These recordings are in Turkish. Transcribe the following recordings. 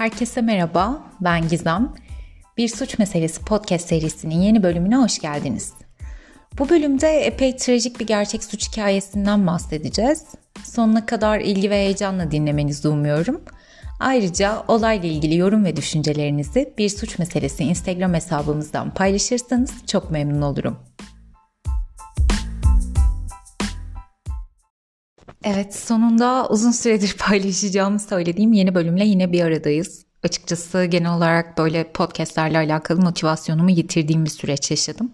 Herkese merhaba, ben Gizem. Bir Suç Meselesi podcast serisinin yeni bölümüne hoş geldiniz. Bu bölümde epey trajik bir gerçek suç hikayesinden bahsedeceğiz. Sonuna kadar ilgi ve heyecanla dinlemenizi umuyorum. Ayrıca olayla ilgili yorum ve düşüncelerinizi Bir Suç Meselesi Instagram hesabımızdan paylaşırsanız çok memnun olurum. Evet sonunda uzun süredir paylaşacağımı söylediğim yeni bölümle yine bir aradayız. Açıkçası genel olarak böyle podcastlerle alakalı motivasyonumu yitirdiğim bir süreç yaşadım.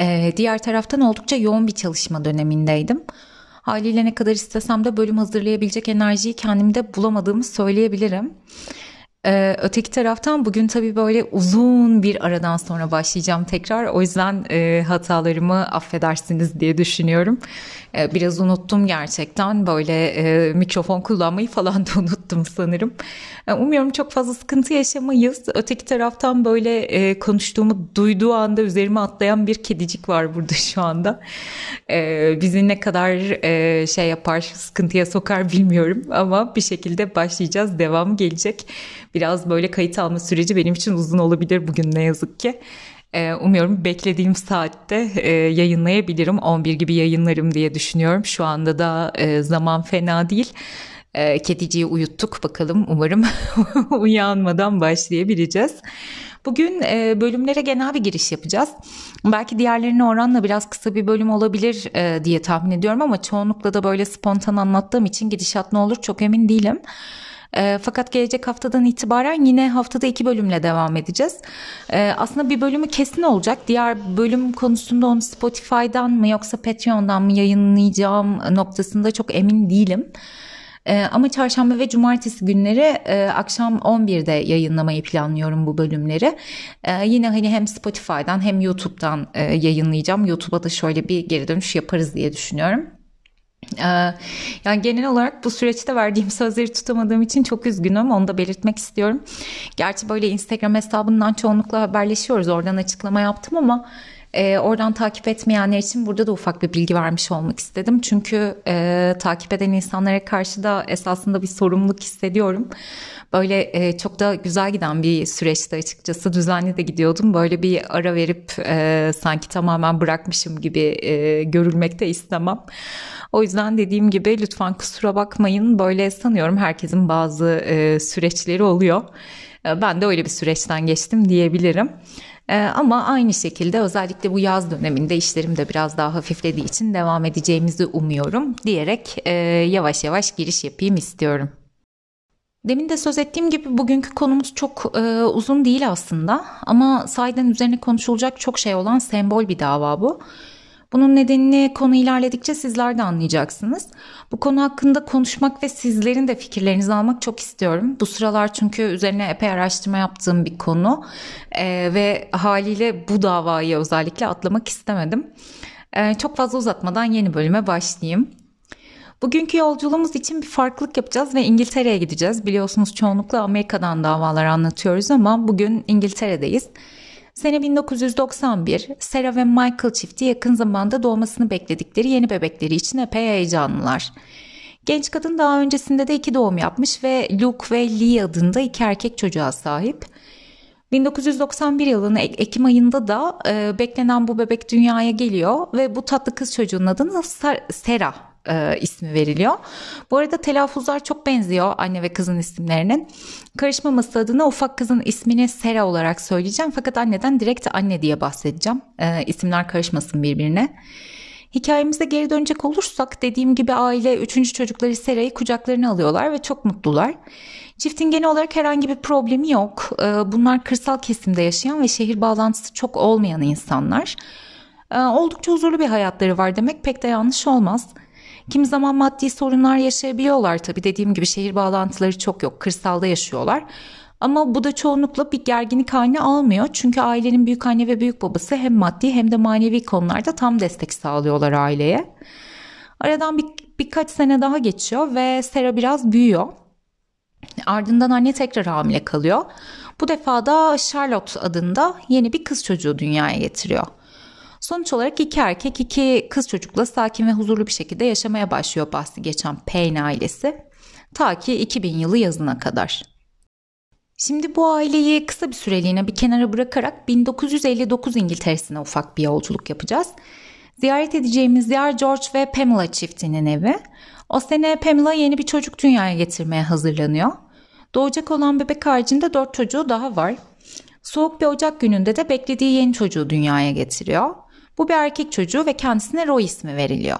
Ee, diğer taraftan oldukça yoğun bir çalışma dönemindeydim. Haliyle ne kadar istesem de bölüm hazırlayabilecek enerjiyi kendimde bulamadığımı söyleyebilirim. Ee, öteki taraftan bugün tabii böyle uzun bir aradan sonra başlayacağım tekrar. O yüzden e, hatalarımı affedersiniz diye düşünüyorum. E, biraz unuttum gerçekten böyle e, mikrofon kullanmayı falan da unuttum sanırım. E, umuyorum çok fazla sıkıntı yaşamayız. Öteki taraftan böyle e, konuştuğumu duyduğu anda üzerime atlayan bir kedicik var burada şu anda. E, bizi ne kadar e, şey yapar sıkıntıya sokar bilmiyorum ama bir şekilde başlayacağız. Devamı gelecek. Biraz böyle kayıt alma süreci benim için uzun olabilir bugün ne yazık ki. Ee, umuyorum beklediğim saatte e, yayınlayabilirim. 11 gibi yayınlarım diye düşünüyorum. Şu anda da e, zaman fena değil. E, kediciyi uyuttuk bakalım umarım uyanmadan başlayabileceğiz. Bugün bölümlere genel bir giriş yapacağız. Belki diğerlerine oranla biraz kısa bir bölüm olabilir diye tahmin ediyorum ama çoğunlukla da böyle spontan anlattığım için gidişat ne olur çok emin değilim. E, fakat gelecek haftadan itibaren yine haftada iki bölümle devam edeceğiz. E, aslında bir bölümü kesin olacak. Diğer bölüm konusunda onu Spotify'dan mı yoksa Patreon'dan mı yayınlayacağım noktasında çok emin değilim. Ee, ama çarşamba ve cumartesi günleri e, akşam 11'de yayınlamayı planlıyorum bu bölümleri. Ee, yine hani hem Spotify'dan hem YouTube'dan e, yayınlayacağım. YouTube'a da şöyle bir geri dönüş yaparız diye düşünüyorum. Ee, yani genel olarak bu süreçte verdiğim sözleri tutamadığım için çok üzgünüm. Onu da belirtmek istiyorum. Gerçi böyle Instagram hesabından çoğunlukla haberleşiyoruz. Oradan açıklama yaptım ama e, oradan takip etmeyenler için burada da ufak bir bilgi vermiş olmak istedim. Çünkü e, takip eden insanlara karşı da esasında bir sorumluluk hissediyorum. Böyle e, çok da güzel giden bir süreçti açıkçası. Düzenli de gidiyordum. Böyle bir ara verip e, sanki tamamen bırakmışım gibi e, görülmek de istemem. O yüzden dediğim gibi lütfen kusura bakmayın. Böyle sanıyorum herkesin bazı e, süreçleri oluyor. E, ben de öyle bir süreçten geçtim diyebilirim. E, ama aynı şekilde özellikle bu yaz döneminde işlerim de biraz daha hafiflediği için devam edeceğimizi umuyorum diyerek e, yavaş yavaş giriş yapayım istiyorum. Demin de söz ettiğim gibi bugünkü konumuz çok e, uzun değil aslında ama sahiden üzerine konuşulacak çok şey olan sembol bir dava bu. Bunun nedenini konu ilerledikçe sizler de anlayacaksınız. Bu konu hakkında konuşmak ve sizlerin de fikirlerinizi almak çok istiyorum. Bu sıralar çünkü üzerine epey araştırma yaptığım bir konu ee, ve haliyle bu davayı özellikle atlamak istemedim. Ee, çok fazla uzatmadan yeni bölüme başlayayım. Bugünkü yolculuğumuz için bir farklılık yapacağız ve İngiltere'ye gideceğiz. Biliyorsunuz çoğunlukla Amerika'dan davalar anlatıyoruz ama bugün İngiltere'deyiz. Sene 1991, Sarah ve Michael çifti yakın zamanda doğmasını bekledikleri yeni bebekleri için epey heyecanlılar. Genç kadın daha öncesinde de iki doğum yapmış ve Luke ve Lee adında iki erkek çocuğa sahip. 1991 yılının Ekim ayında da e, beklenen bu bebek dünyaya geliyor ve bu tatlı kız çocuğunun adına Sera e, ismi veriliyor. Bu arada telaffuzlar çok benziyor anne ve kızın isimlerinin. Karışmaması adına ufak kızın ismini Sera olarak söyleyeceğim fakat anneden direkt anne diye bahsedeceğim. E, isimler karışmasın birbirine. Hikayemize geri dönecek olursak dediğim gibi aile üçüncü çocukları Sera'yı kucaklarına alıyorlar ve çok mutlular. Çiftin genel olarak herhangi bir problemi yok. E, bunlar kırsal kesimde yaşayan ve şehir bağlantısı çok olmayan insanlar. E, oldukça huzurlu bir hayatları var demek pek de yanlış olmaz. Kimi zaman maddi sorunlar yaşayabiliyorlar tabii dediğim gibi şehir bağlantıları çok yok kırsalda yaşıyorlar. Ama bu da çoğunlukla bir gerginlik haline almıyor. Çünkü ailenin büyük anne ve büyük babası hem maddi hem de manevi konularda tam destek sağlıyorlar aileye. Aradan bir, birkaç sene daha geçiyor ve Sera biraz büyüyor. Ardından anne tekrar hamile kalıyor. Bu defa da Charlotte adında yeni bir kız çocuğu dünyaya getiriyor. Sonuç olarak iki erkek iki kız çocukla sakin ve huzurlu bir şekilde yaşamaya başlıyor bahsi geçen Payne ailesi. Ta ki 2000 yılı yazına kadar. Şimdi bu aileyi kısa bir süreliğine bir kenara bırakarak 1959 İngiltere'sine ufak bir yolculuk yapacağız. Ziyaret edeceğimiz yer George ve Pamela çiftinin evi. O sene Pamela yeni bir çocuk dünyaya getirmeye hazırlanıyor. Doğacak olan bebek haricinde dört çocuğu daha var. Soğuk bir Ocak gününde de beklediği yeni çocuğu dünyaya getiriyor. Bu bir erkek çocuğu ve kendisine Roy ismi veriliyor.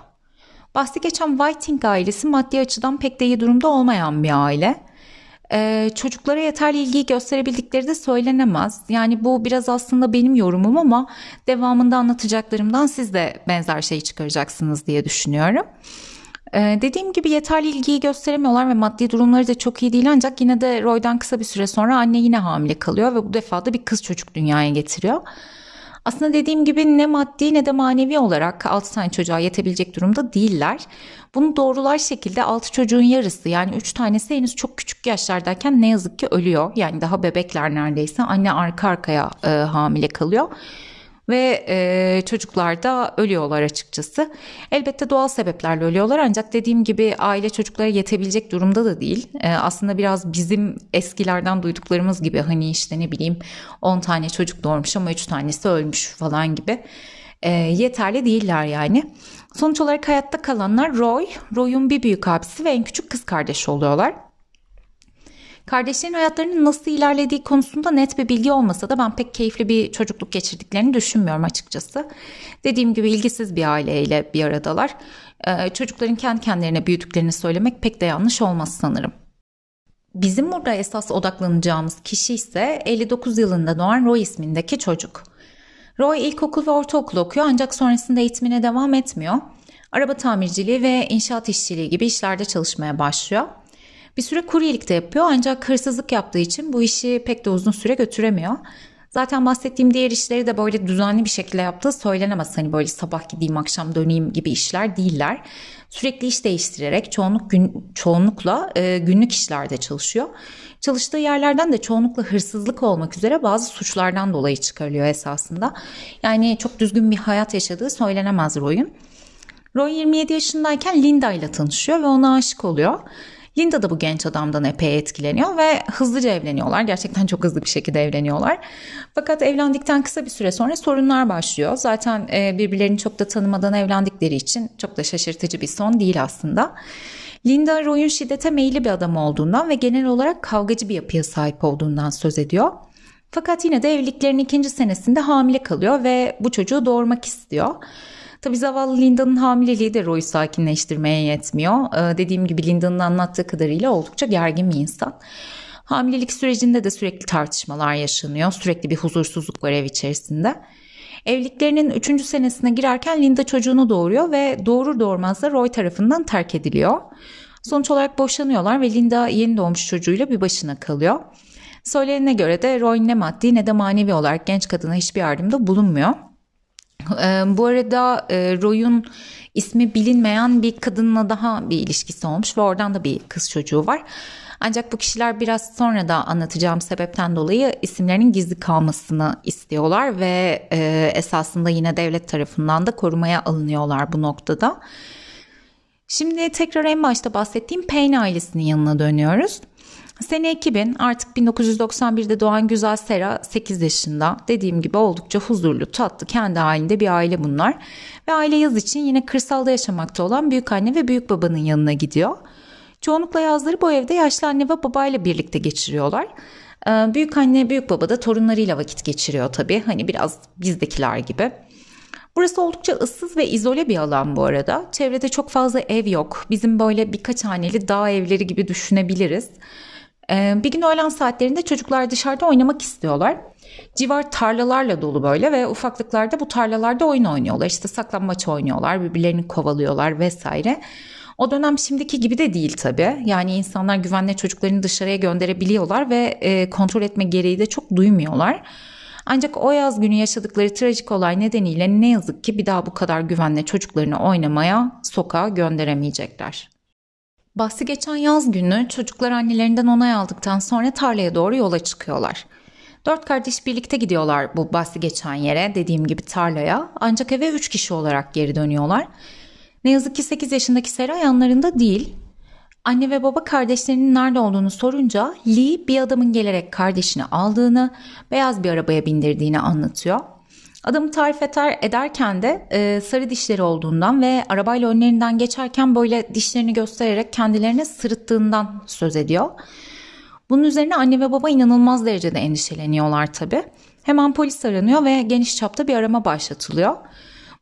Bahsi geçen Whiting ailesi maddi açıdan pek de iyi durumda olmayan bir aile. Ee, çocuklara yeterli ilgiyi gösterebildikleri de söylenemez. Yani bu biraz aslında benim yorumum ama devamında anlatacaklarımdan siz de benzer şeyi çıkaracaksınız diye düşünüyorum. Ee, dediğim gibi yeterli ilgiyi gösteremiyorlar ve maddi durumları da çok iyi değil ancak yine de Roy'dan kısa bir süre sonra anne yine hamile kalıyor ve bu defa da bir kız çocuk dünyaya getiriyor. Aslında dediğim gibi ne maddi ne de manevi olarak 6 tane çocuğa yetebilecek durumda değiller. Bunu doğrular şekilde 6 çocuğun yarısı yani 3 tanesi henüz çok küçük yaşlardayken ne yazık ki ölüyor. Yani daha bebekler neredeyse anne arka arkaya e, hamile kalıyor ve e, çocuklar da ölüyorlar açıkçası. Elbette doğal sebeplerle ölüyorlar ancak dediğim gibi aile çocuklara yetebilecek durumda da değil. E, aslında biraz bizim eskilerden duyduklarımız gibi hani işte ne bileyim 10 tane çocuk doğurmuş ama 3 tanesi ölmüş falan gibi. E, yeterli değiller yani. Sonuç olarak hayatta kalanlar Roy, Roy'un bir büyük abisi ve en küçük kız kardeşi oluyorlar. Kardeşlerin hayatlarının nasıl ilerlediği konusunda net bir bilgi olmasa da ben pek keyifli bir çocukluk geçirdiklerini düşünmüyorum açıkçası. Dediğim gibi ilgisiz bir aileyle bir aradalar. Ee, çocukların kendi kendilerine büyüdüklerini söylemek pek de yanlış olmaz sanırım. Bizim burada esas odaklanacağımız kişi ise 59 yılında doğan Roy ismindeki çocuk. Roy ilkokul ve ortaokul okuyor ancak sonrasında eğitimine devam etmiyor. Araba tamirciliği ve inşaat işçiliği gibi işlerde çalışmaya başlıyor. Bir süre kuryelik de yapıyor ancak hırsızlık yaptığı için bu işi pek de uzun süre götüremiyor. Zaten bahsettiğim diğer işleri de böyle düzenli bir şekilde yaptığı söylenemez. Hani böyle sabah gideyim akşam döneyim gibi işler değiller. Sürekli iş değiştirerek çoğunluk gün, çoğunlukla e, günlük işlerde çalışıyor. Çalıştığı yerlerden de çoğunlukla hırsızlık olmak üzere bazı suçlardan dolayı çıkarılıyor esasında. Yani çok düzgün bir hayat yaşadığı söylenemez Roy'un. Roy 27 yaşındayken Linda ile tanışıyor ve ona aşık oluyor. Linda da bu genç adamdan epey etkileniyor ve hızlıca evleniyorlar. Gerçekten çok hızlı bir şekilde evleniyorlar. Fakat evlendikten kısa bir süre sonra sorunlar başlıyor. Zaten e, birbirlerini çok da tanımadan evlendikleri için çok da şaşırtıcı bir son değil aslında. Linda Roy'un şiddete meyilli bir adam olduğundan ve genel olarak kavgacı bir yapıya sahip olduğundan söz ediyor. Fakat yine de evliliklerin ikinci senesinde hamile kalıyor ve bu çocuğu doğurmak istiyor. Tabii zavallı Linda'nın hamileliği de Roy'u sakinleştirmeye yetmiyor. Ee, dediğim gibi Linda'nın anlattığı kadarıyla oldukça gergin bir insan. Hamilelik sürecinde de sürekli tartışmalar yaşanıyor. Sürekli bir huzursuzluk var ev içerisinde. Evliliklerinin 3. senesine girerken Linda çocuğunu doğuruyor ve doğurur doğurmaz da Roy tarafından terk ediliyor. Sonuç olarak boşanıyorlar ve Linda yeni doğmuş çocuğuyla bir başına kalıyor. Söylenene göre de Roy ne maddi ne de manevi olarak genç kadına hiçbir yardımda bulunmuyor. Ee, bu arada e, Roy'un ismi bilinmeyen bir kadınla daha bir ilişkisi olmuş ve oradan da bir kız çocuğu var. Ancak bu kişiler biraz sonra da anlatacağım sebepten dolayı isimlerinin gizli kalmasını istiyorlar ve e, esasında yine devlet tarafından da korumaya alınıyorlar bu noktada. Şimdi tekrar en başta bahsettiğim Payne ailesinin yanına dönüyoruz. Sene 2000 artık 1991'de doğan güzel Sera 8 yaşında. Dediğim gibi oldukça huzurlu, tatlı, kendi halinde bir aile bunlar. Ve aile yaz için yine kırsalda yaşamakta olan büyük anne ve büyük babanın yanına gidiyor. Çoğunlukla yazları bu evde yaşlı anne ve babayla birlikte geçiriyorlar. Ee, büyük anne, büyük baba da torunlarıyla vakit geçiriyor tabii. Hani biraz bizdekiler gibi. Burası oldukça ıssız ve izole bir alan bu arada. Çevrede çok fazla ev yok. Bizim böyle birkaç haneli dağ evleri gibi düşünebiliriz. Ee, bir gün öğlen saatlerinde çocuklar dışarıda oynamak istiyorlar. Civar tarlalarla dolu böyle ve ufaklıklarda bu tarlalarda oyun oynuyorlar. İşte saklanmaç oynuyorlar, birbirlerini kovalıyorlar vesaire. O dönem şimdiki gibi de değil tabii. Yani insanlar güvenle çocuklarını dışarıya gönderebiliyorlar ve e, kontrol etme gereği de çok duymuyorlar. Ancak o yaz günü yaşadıkları trajik olay nedeniyle ne yazık ki bir daha bu kadar güvenle çocuklarını oynamaya sokağa gönderemeyecekler. Bahsi geçen yaz günü çocuklar annelerinden onay aldıktan sonra tarlaya doğru yola çıkıyorlar. Dört kardeş birlikte gidiyorlar bu bahsi geçen yere dediğim gibi tarlaya ancak eve üç kişi olarak geri dönüyorlar. Ne yazık ki 8 yaşındaki Sera yanlarında değil. Anne ve baba kardeşlerinin nerede olduğunu sorunca Lee bir adamın gelerek kardeşini aldığını, beyaz bir arabaya bindirdiğini anlatıyor. Adamı tarif eder, ederken de e, sarı dişleri olduğundan ve arabayla önlerinden geçerken böyle dişlerini göstererek kendilerine sırıttığından söz ediyor. Bunun üzerine anne ve baba inanılmaz derecede endişeleniyorlar tabii. Hemen polis aranıyor ve geniş çapta bir arama başlatılıyor.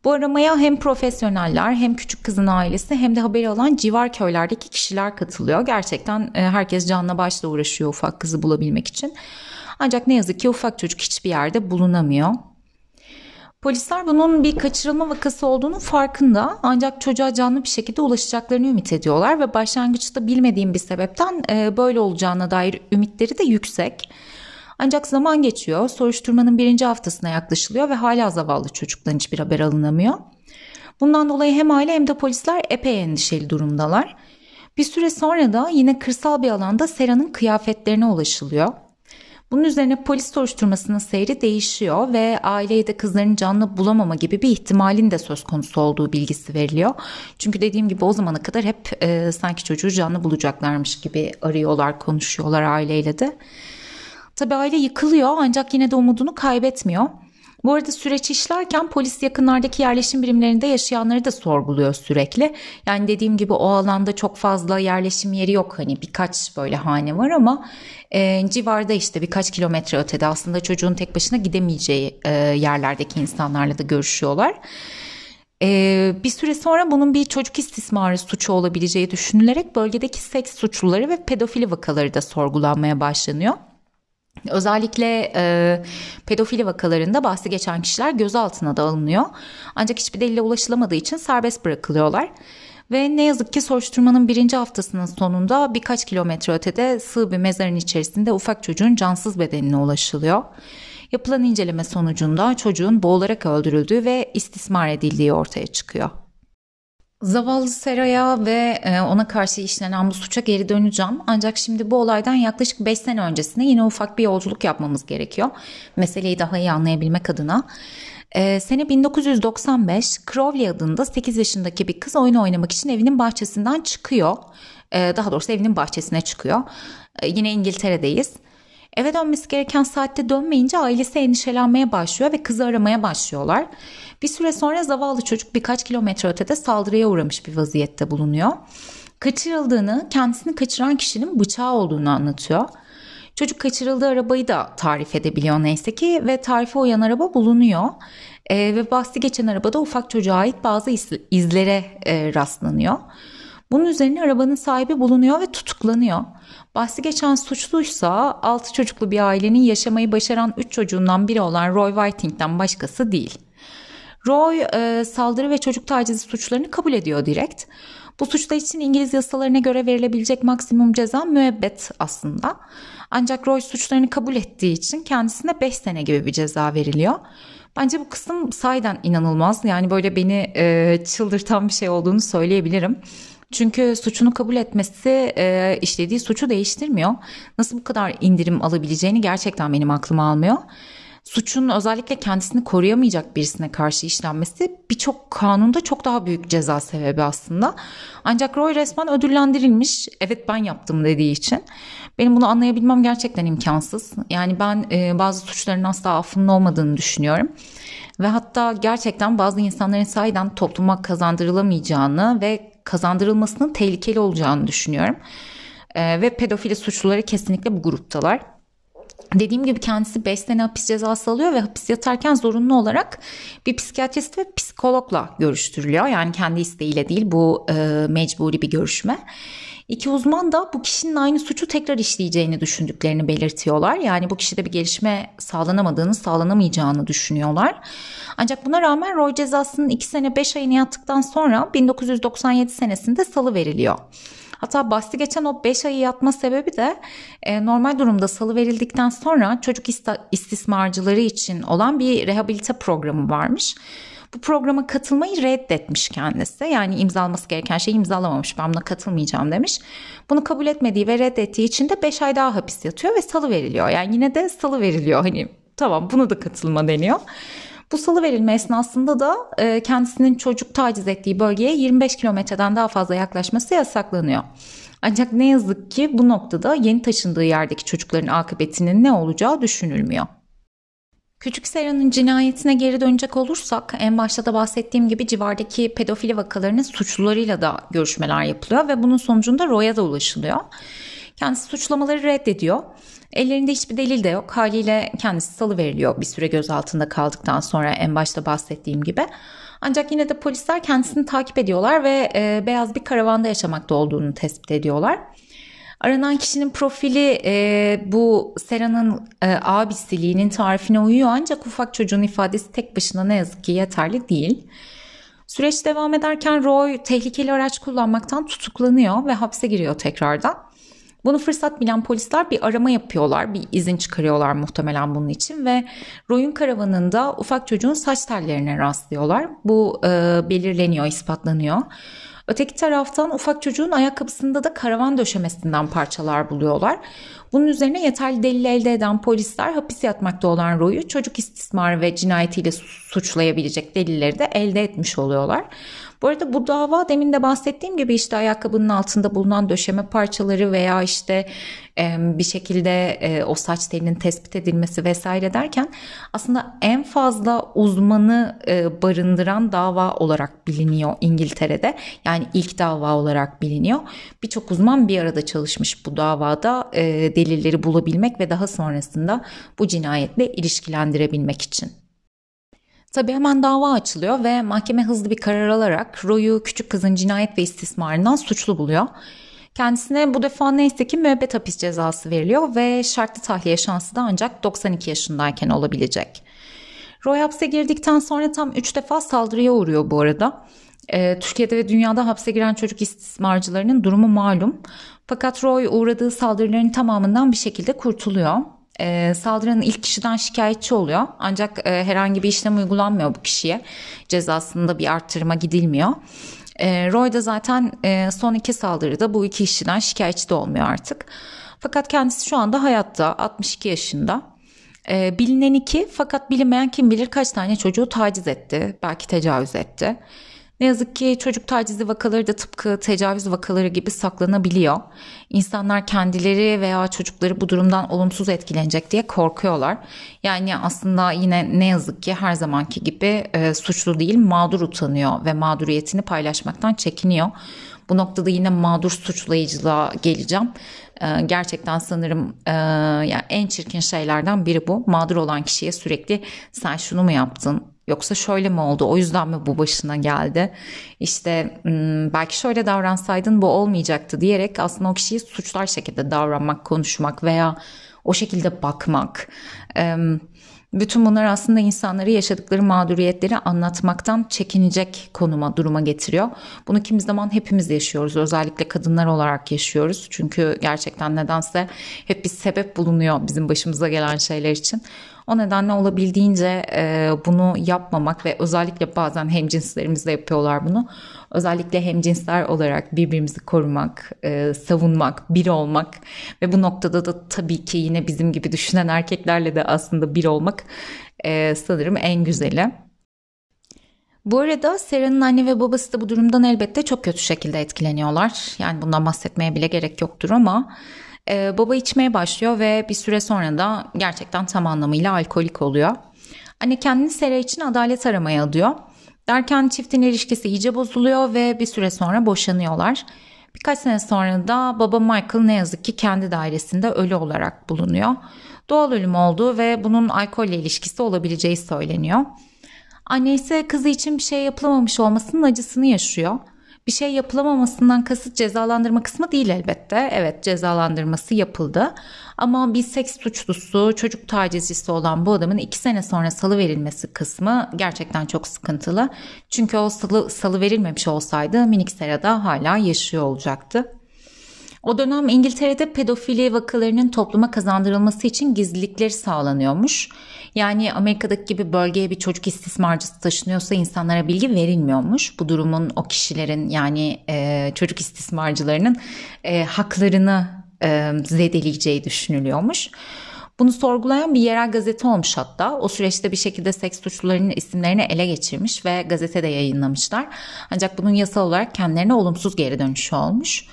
Bu aramaya hem profesyoneller hem küçük kızın ailesi hem de haberi alan civar köylerdeki kişiler katılıyor. Gerçekten e, herkes canla başla uğraşıyor ufak kızı bulabilmek için. Ancak ne yazık ki ufak çocuk hiçbir yerde bulunamıyor. Polisler bunun bir kaçırılma vakası olduğunu farkında ancak çocuğa canlı bir şekilde ulaşacaklarını ümit ediyorlar ve başlangıçta bilmediğim bir sebepten e, böyle olacağına dair ümitleri de yüksek. Ancak zaman geçiyor, soruşturmanın birinci haftasına yaklaşılıyor ve hala zavallı çocuktan hiçbir haber alınamıyor. Bundan dolayı hem aile hem de polisler epey endişeli durumdalar. Bir süre sonra da yine kırsal bir alanda Sera'nın kıyafetlerine ulaşılıyor. Bunun üzerine polis soruşturmasının seyri değişiyor ve aileye de kızların canlı bulamama gibi bir ihtimalin de söz konusu olduğu bilgisi veriliyor. Çünkü dediğim gibi o zamana kadar hep e, sanki çocuğu canlı bulacaklarmış gibi arıyorlar, konuşuyorlar aileyle de. Tabi aile yıkılıyor ancak yine de umudunu kaybetmiyor. Bu arada süreç işlerken polis yakınlardaki yerleşim birimlerinde yaşayanları da sorguluyor sürekli. Yani dediğim gibi o alanda çok fazla yerleşim yeri yok. Hani birkaç böyle hane var ama e, civarda işte birkaç kilometre ötede aslında çocuğun tek başına gidemeyeceği e, yerlerdeki insanlarla da görüşüyorlar. Ee, bir süre sonra bunun bir çocuk istismarı suçu olabileceği düşünülerek bölgedeki seks suçluları ve pedofili vakaları da sorgulanmaya başlanıyor. Özellikle e, pedofili vakalarında bahsi geçen kişiler gözaltına da alınıyor. Ancak hiçbir delile ulaşılamadığı için serbest bırakılıyorlar. Ve ne yazık ki soruşturmanın birinci haftasının sonunda birkaç kilometre ötede sığ bir mezarın içerisinde ufak çocuğun cansız bedenine ulaşılıyor. Yapılan inceleme sonucunda çocuğun boğularak öldürüldüğü ve istismar edildiği ortaya çıkıyor. Zavallı Sera'ya ve e, ona karşı işlenen bu suça geri döneceğim. Ancak şimdi bu olaydan yaklaşık 5 sene öncesinde yine ufak bir yolculuk yapmamız gerekiyor. Meseleyi daha iyi anlayabilmek adına. Ee, sene 1995 Crowley adında 8 yaşındaki bir kız oyun oynamak için evinin bahçesinden çıkıyor. Ee, daha doğrusu evinin bahçesine çıkıyor. Ee, yine İngiltere'deyiz. Eve dönmesi gereken saatte dönmeyince ailesi endişelenmeye başlıyor ve kızı aramaya başlıyorlar. Bir süre sonra zavallı çocuk birkaç kilometre ötede saldırıya uğramış bir vaziyette bulunuyor. Kaçırıldığını, kendisini kaçıran kişinin bıçağı olduğunu anlatıyor. Çocuk kaçırıldığı arabayı da tarif edebiliyor neyse ki ve tarife uyan araba bulunuyor. E, ve bahsi geçen arabada ufak çocuğa ait bazı iz, izlere e, rastlanıyor. Bunun üzerine arabanın sahibi bulunuyor ve tutuklanıyor. Bahsi geçen suçluysa 6 çocuklu bir ailenin yaşamayı başaran 3 çocuğundan biri olan Roy Whiting'den başkası değil. Roy e, saldırı ve çocuk tacizi suçlarını kabul ediyor direkt. Bu suçlar için İngiliz yasalarına göre verilebilecek maksimum ceza müebbet aslında. Ancak Roy suçlarını kabul ettiği için kendisine 5 sene gibi bir ceza veriliyor. Bence bu kısım sayeden inanılmaz. Yani böyle beni e, çıldırtan bir şey olduğunu söyleyebilirim. Çünkü suçunu kabul etmesi e, işlediği suçu değiştirmiyor. Nasıl bu kadar indirim alabileceğini gerçekten benim aklıma almıyor suçun özellikle kendisini koruyamayacak birisine karşı işlenmesi birçok kanunda çok daha büyük ceza sebebi aslında. Ancak Roy resmen ödüllendirilmiş. Evet ben yaptım dediği için. Benim bunu anlayabilmem gerçekten imkansız. Yani ben e, bazı suçların asla affının olmadığını düşünüyorum. Ve hatta gerçekten bazı insanların sahiden topluma kazandırılamayacağını ve kazandırılmasının tehlikeli olacağını düşünüyorum. E, ve pedofili suçluları kesinlikle bu gruptalar. Dediğim gibi kendisi 5 sene hapis cezası alıyor ve hapis yatarken zorunlu olarak bir psikiyatrist ve psikologla görüştürülüyor. Yani kendi isteğiyle değil bu e, mecburi bir görüşme. İki uzman da bu kişinin aynı suçu tekrar işleyeceğini düşündüklerini belirtiyorlar. Yani bu kişide bir gelişme sağlanamadığını, sağlanamayacağını düşünüyorlar. Ancak buna rağmen Roy cezasının 2 sene 5 ayını yattıktan sonra 1997 senesinde salı veriliyor. Hatta bahsi geçen o 5 ayı yatma sebebi de e, normal durumda salı verildikten sonra çocuk istismarcıları için olan bir rehabilite programı varmış. Bu programa katılmayı reddetmiş kendisi. Yani imzalaması gereken şeyi imzalamamış. Ben buna katılmayacağım demiş. Bunu kabul etmediği ve reddettiği için de 5 ay daha hapis yatıyor ve salı veriliyor. Yani yine de salı veriliyor. Hani tamam bunu da katılma deniyor. Bu salı verilme esnasında da e, kendisinin çocuk taciz ettiği bölgeye 25 kilometreden daha fazla yaklaşması yasaklanıyor. Ancak ne yazık ki bu noktada yeni taşındığı yerdeki çocukların akıbetinin ne olacağı düşünülmüyor. Küçük Sera'nın cinayetine geri dönecek olursak en başta da bahsettiğim gibi civardaki pedofili vakalarının suçlularıyla da görüşmeler yapılıyor ve bunun sonucunda Roy'a da ulaşılıyor. Kendisi suçlamaları reddediyor. Ellerinde hiçbir delil de yok. Haliyle kendisi salı veriliyor bir süre gözaltında kaldıktan sonra en başta bahsettiğim gibi. Ancak yine de polisler kendisini takip ediyorlar ve e, beyaz bir karavanda yaşamakta olduğunu tespit ediyorlar. Aranan kişinin profili e, bu Sera'nın e, abisiliğinin tarifine uyuyor ancak ufak çocuğun ifadesi tek başına ne yazık ki yeterli değil. Süreç devam ederken Roy tehlikeli araç kullanmaktan tutuklanıyor ve hapse giriyor tekrardan. Bunu fırsat bilen polisler bir arama yapıyorlar, bir izin çıkarıyorlar muhtemelen bunun için ve Roy'un karavanında ufak çocuğun saç tellerine rastlıyorlar. Bu e, belirleniyor, ispatlanıyor. Öteki taraftan ufak çocuğun ayakkabısında da karavan döşemesinden parçalar buluyorlar. Bunun üzerine yeterli delil elde eden polisler hapis yatmakta olan Roy'u çocuk istismarı ve cinayetiyle suçlayabilecek delilleri de elde etmiş oluyorlar. Bu arada bu dava demin de bahsettiğim gibi işte ayakkabının altında bulunan döşeme parçaları veya işte bir şekilde o saç telinin tespit edilmesi vesaire derken aslında en fazla uzmanı barındıran dava olarak biliniyor İngiltere'de. Yani ilk dava olarak biliniyor. Birçok uzman bir arada çalışmış bu davada delilleri bulabilmek ve daha sonrasında bu cinayetle ilişkilendirebilmek için. Tabi hemen dava açılıyor ve mahkeme hızlı bir karar alarak Roy'u küçük kızın cinayet ve istismarından suçlu buluyor. Kendisine bu defa neyse ki müebbet hapis cezası veriliyor ve şartlı tahliye şansı da ancak 92 yaşındayken olabilecek. Roy hapse girdikten sonra tam 3 defa saldırıya uğruyor bu arada. Ee, Türkiye'de ve dünyada hapse giren çocuk istismarcılarının durumu malum. Fakat Roy uğradığı saldırıların tamamından bir şekilde kurtuluyor. E, saldırının ilk kişiden şikayetçi oluyor. Ancak e, herhangi bir işlem uygulanmıyor bu kişiye. Cezasında bir arttırma gidilmiyor. E, Roy da zaten e, son iki saldırıda bu iki işçiden şikayetçi de olmuyor artık. Fakat kendisi şu anda hayatta 62 yaşında. E, bilinen iki fakat bilinmeyen kim bilir kaç tane çocuğu taciz etti. Belki tecavüz etti. Ne yazık ki çocuk tacizi vakaları da tıpkı tecavüz vakaları gibi saklanabiliyor. İnsanlar kendileri veya çocukları bu durumdan olumsuz etkilenecek diye korkuyorlar. Yani aslında yine ne yazık ki her zamanki gibi e, suçlu değil mağdur utanıyor ve mağduriyetini paylaşmaktan çekiniyor. Bu noktada yine mağdur suçlayıcılığa geleceğim. Ee, gerçekten sanırım e, yani en çirkin şeylerden biri bu. Mağdur olan kişiye sürekli sen şunu mu yaptın, Yoksa şöyle mi oldu? O yüzden mi bu başına geldi? İşte hmm, belki şöyle davransaydın bu olmayacaktı diyerek aslında o kişiyi suçlar şekilde davranmak, konuşmak veya o şekilde bakmak. Bütün bunlar aslında insanları yaşadıkları mağduriyetleri anlatmaktan çekinecek konuma, duruma getiriyor. Bunu kimi zaman hepimiz yaşıyoruz. Özellikle kadınlar olarak yaşıyoruz. Çünkü gerçekten nedense hep bir sebep bulunuyor bizim başımıza gelen şeyler için. O nedenle olabildiğince e, bunu yapmamak ve özellikle bazen hemcinslerimiz de yapıyorlar bunu. Özellikle hemcinsler olarak birbirimizi korumak, e, savunmak, bir olmak ve bu noktada da tabii ki yine bizim gibi düşünen erkeklerle de aslında bir olmak e, sanırım en güzeli. Bu arada Sera'nın anne ve babası da bu durumdan elbette çok kötü şekilde etkileniyorlar. Yani bundan bahsetmeye bile gerek yoktur ama ee, baba içmeye başlıyor ve bir süre sonra da gerçekten tam anlamıyla alkolik oluyor. Anne kendini Sera için adalet aramaya alıyor. Derken çiftin ilişkisi iyice bozuluyor ve bir süre sonra boşanıyorlar. Birkaç sene sonra da baba Michael ne yazık ki kendi dairesinde ölü olarak bulunuyor. Doğal ölüm olduğu ve bunun alkolle ilişkisi olabileceği söyleniyor. Anne ise kızı için bir şey yapılamamış olmasının acısını yaşıyor bir şey yapılamamasından kasıt cezalandırma kısmı değil elbette. Evet cezalandırması yapıldı. Ama bir seks suçlusu, çocuk tacizcisi olan bu adamın iki sene sonra salı verilmesi kısmı gerçekten çok sıkıntılı. Çünkü o salı, salı verilmemiş olsaydı minik Sera'da hala yaşıyor olacaktı. O dönem İngiltere'de pedofili vakalarının topluma kazandırılması için gizlilikleri sağlanıyormuş. Yani Amerika'daki gibi bölgeye bir çocuk istismarcısı taşınıyorsa insanlara bilgi verilmiyormuş. Bu durumun o kişilerin yani e, çocuk istismarcılarının e, haklarını e, zedeleyeceği düşünülüyormuş. Bunu sorgulayan bir yerel gazete olmuş hatta. O süreçte bir şekilde seks suçlularının isimlerini ele geçirmiş ve gazetede yayınlamışlar. Ancak bunun yasal olarak kendilerine olumsuz geri dönüşü olmuş.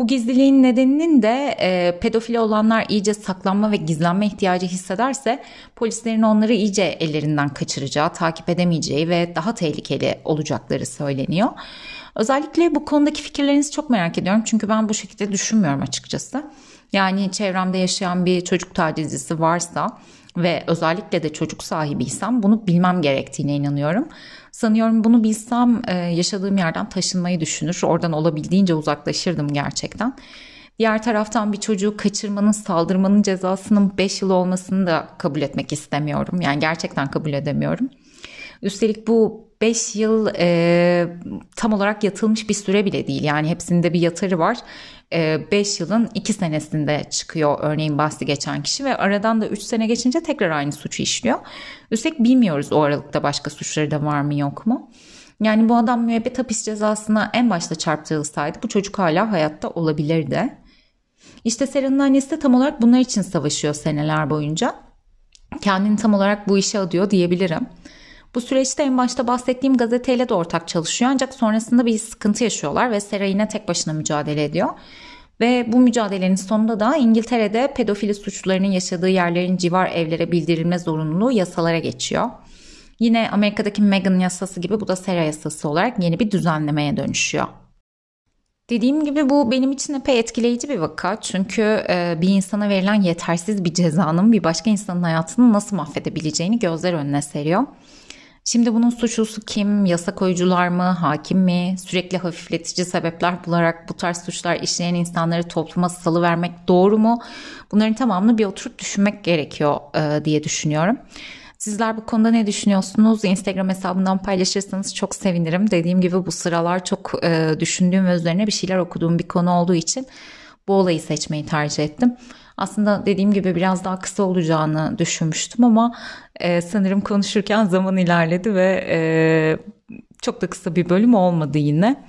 Bu gizliliğin nedeninin de e, pedofili olanlar iyice saklanma ve gizlenme ihtiyacı hissederse polislerin onları iyice ellerinden kaçıracağı, takip edemeyeceği ve daha tehlikeli olacakları söyleniyor. Özellikle bu konudaki fikirlerinizi çok merak ediyorum çünkü ben bu şekilde düşünmüyorum açıkçası. Yani çevremde yaşayan bir çocuk tacizcisi varsa ve özellikle de çocuk sahibiysem bunu bilmem gerektiğine inanıyorum. Sanıyorum bunu bilsem e, yaşadığım yerden taşınmayı düşünür. Oradan olabildiğince uzaklaşırdım gerçekten. Diğer taraftan bir çocuğu kaçırmanın, saldırmanın cezasının 5 yıl olmasını da kabul etmek istemiyorum. Yani gerçekten kabul edemiyorum. Üstelik bu 5 yıl e, tam olarak yatılmış bir süre bile değil. Yani hepsinde bir yatarı var. 5 e, yılın 2 senesinde çıkıyor örneğin bahsi geçen kişi ve aradan da 3 sene geçince tekrar aynı suçu işliyor. Üstelik bilmiyoruz o aralıkta başka suçları da var mı yok mu? Yani bu adam müebbet hapis cezasına en başta çarptırılsaydı bu çocuk hala hayatta olabilirdi. İşte Sera'nın annesi de tam olarak bunlar için savaşıyor seneler boyunca. Kendini tam olarak bu işe adıyor diyebilirim. Bu süreçte en başta bahsettiğim gazeteyle de ortak çalışıyor ancak sonrasında bir sıkıntı yaşıyorlar ve Sera yine tek başına mücadele ediyor. Ve bu mücadelenin sonunda da İngiltere'de pedofili suçlularının yaşadığı yerlerin civar evlere bildirilme zorunluluğu yasalara geçiyor. Yine Amerika'daki Meghan yasası gibi bu da Sera yasası olarak yeni bir düzenlemeye dönüşüyor. Dediğim gibi bu benim için epey etkileyici bir vaka. Çünkü e, bir insana verilen yetersiz bir cezanın bir başka insanın hayatını nasıl mahvedebileceğini gözler önüne seriyor. Şimdi bunun suçlusu kim? Yasa koyucular mı? Hakim mi? Sürekli hafifletici sebepler bularak bu tarz suçlar işleyen insanları topluma salı vermek doğru mu? Bunların tamamını bir oturup düşünmek gerekiyor e, diye düşünüyorum. Sizler bu konuda ne düşünüyorsunuz? Instagram hesabından paylaşırsanız çok sevinirim. Dediğim gibi bu sıralar çok e, düşündüğüm ve üzerine bir şeyler okuduğum bir konu olduğu için bu olayı seçmeyi tercih ettim. Aslında dediğim gibi biraz daha kısa olacağını düşünmüştüm ama e, sanırım konuşurken zaman ilerledi ve e, çok da kısa bir bölüm olmadı yine.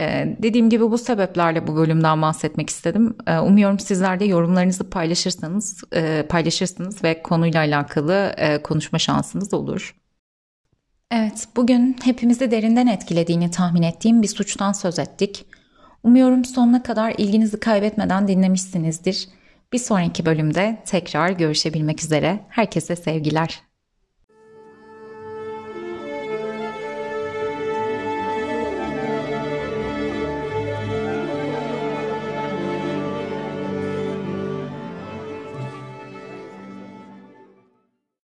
Ee, dediğim gibi bu sebeplerle bu bölümden bahsetmek istedim. Ee, umuyorum sizler de yorumlarınızı paylaşırsanız e, paylaşırsınız ve konuyla alakalı e, konuşma şansınız olur. Evet, bugün hepimizi derinden etkilediğini tahmin ettiğim bir suçtan söz ettik. Umuyorum sonuna kadar ilginizi kaybetmeden dinlemişsinizdir. Bir sonraki bölümde tekrar görüşebilmek üzere. Herkese sevgiler.